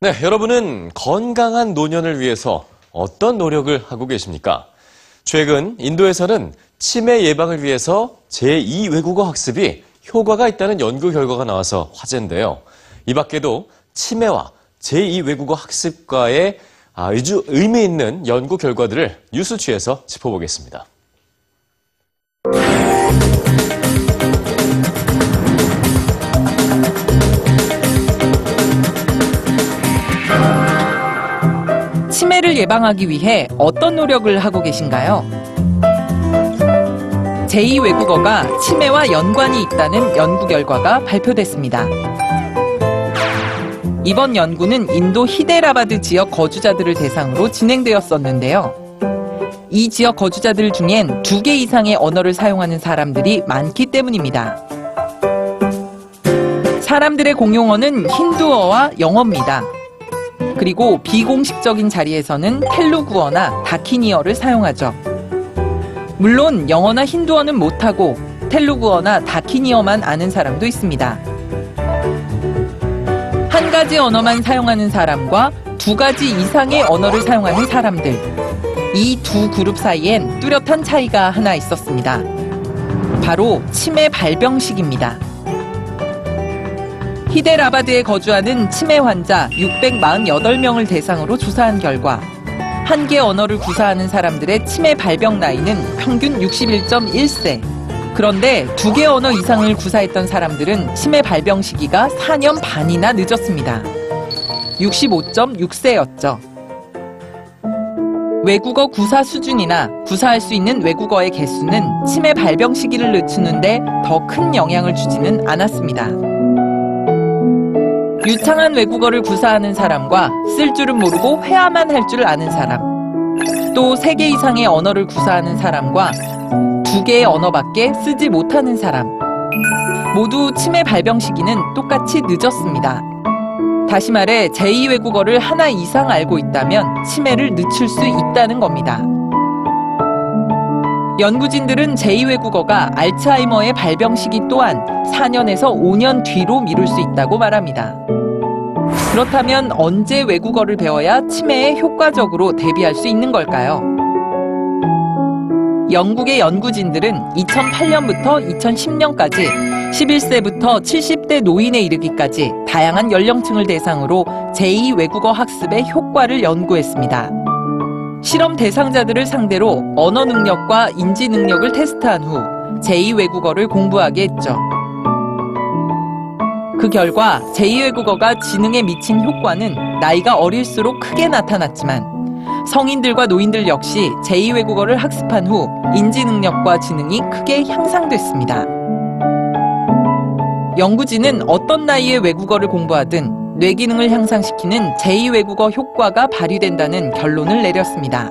네, 여러분은 건강한 노년을 위해서 어떤 노력을 하고 계십니까? 최근 인도에서는 치매 예방을 위해서 제2 외국어 학습이 효과가 있다는 연구 결과가 나와서 화제인데요. 이 밖에도 치매와 제2 외국어 학습과의 아주 의미 있는 연구 결과들을 뉴스 취에서 짚어보겠습니다. 치매를 예방하기 위해 어떤 노력을 하고 계신가요? 제2 외국어가 치매와 연관이 있다는 연구 결과가 발표됐습니다. 이번 연구는 인도 히데라바드 지역 거주자들을 대상으로 진행되었었는데요. 이 지역 거주자들 중엔 두 개 이상의 언어를 사용하는 사람들이 많기 때문입니다. 사람들의 공용어는 힌두어와 영어입니다. 그리고 비공식적인 자리에서는 텔루구어나 다키니어를 사용하죠. 물론 영어나 힌두어는 못하고 텔루구어나 다키니어만 아는 사람도 있습니다. 한 가지 언어만 사용하는 사람과 두 가지 이상의 언어를 사용하는 사람들. 이 두 그룹 사이엔 뚜렷한 차이가 하나 있었습니다. 바로 치매 발병식입니다. 히데라바드에 거주하는 치매 환자 648명을 대상으로 조사한 결과 한 개 언어를 구사하는 사람들의 치매 발병 나이는 평균 61.1세. 그런데 두 개 언어 이상을 구사했던 사람들은 치매 발병 시기가 4년 반이나 늦었습니다. 65.6세였죠. 외국어 구사 수준이나 구사할 수 있는 외국어의 개수는 치매 발병 시기를 늦추는데 더 큰 영향을 주지는 않았습니다. 유창한 외국어를 구사하는 사람과 쓸 줄은 모르고 회화만 할 줄 아는 사람, 또 세 개 이상의 언어를 구사하는 사람과 두 개의 언어밖에 쓰지 못하는 사람, 모두 치매 발병 시기는 똑같이 늦었습니다. 다시 말해 제2 외국어를 하나 이상 알고 있다면 치매를 늦출 수 있다는 겁니다. 연구진들은 제2 외국어가 알츠하이머의 발병 시기 또한 4년에서 5년 뒤로 미룰 수 있다고 말합니다. 그렇다면 언제 외국어를 배워야 치매에 효과적으로 대비할 수 있는 걸까요? 영국의 연구진들은 2008년부터 2010년까지 11세부터 70대 노인에 이르기까지 다양한 연령층을 대상으로 제2 외국어 학습의 효과를 연구했습니다. 실험 대상자들을 상대로 언어 능력과 인지 능력을 테스트한 후 제2 외국어를 공부하게 했죠. 그 결과 제2 외국어가 지능에 미친 효과는 나이가 어릴수록 크게 나타났지만 성인들과 노인들 역시 제2 외국어를 학습한 후 인지 능력과 지능이 크게 향상됐습니다. 연구진은 어떤 나이에 외국어를 공부하든 뇌 기능을 향상시키는 제2 외국어 효과가 발휘된다는 결론을 내렸습니다.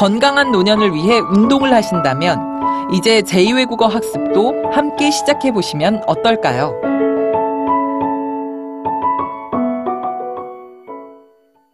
건강한 노년을 위해 운동을 하신다면 이제 제2 외국어 학습도 함께 시작해 보시면 어떨까요?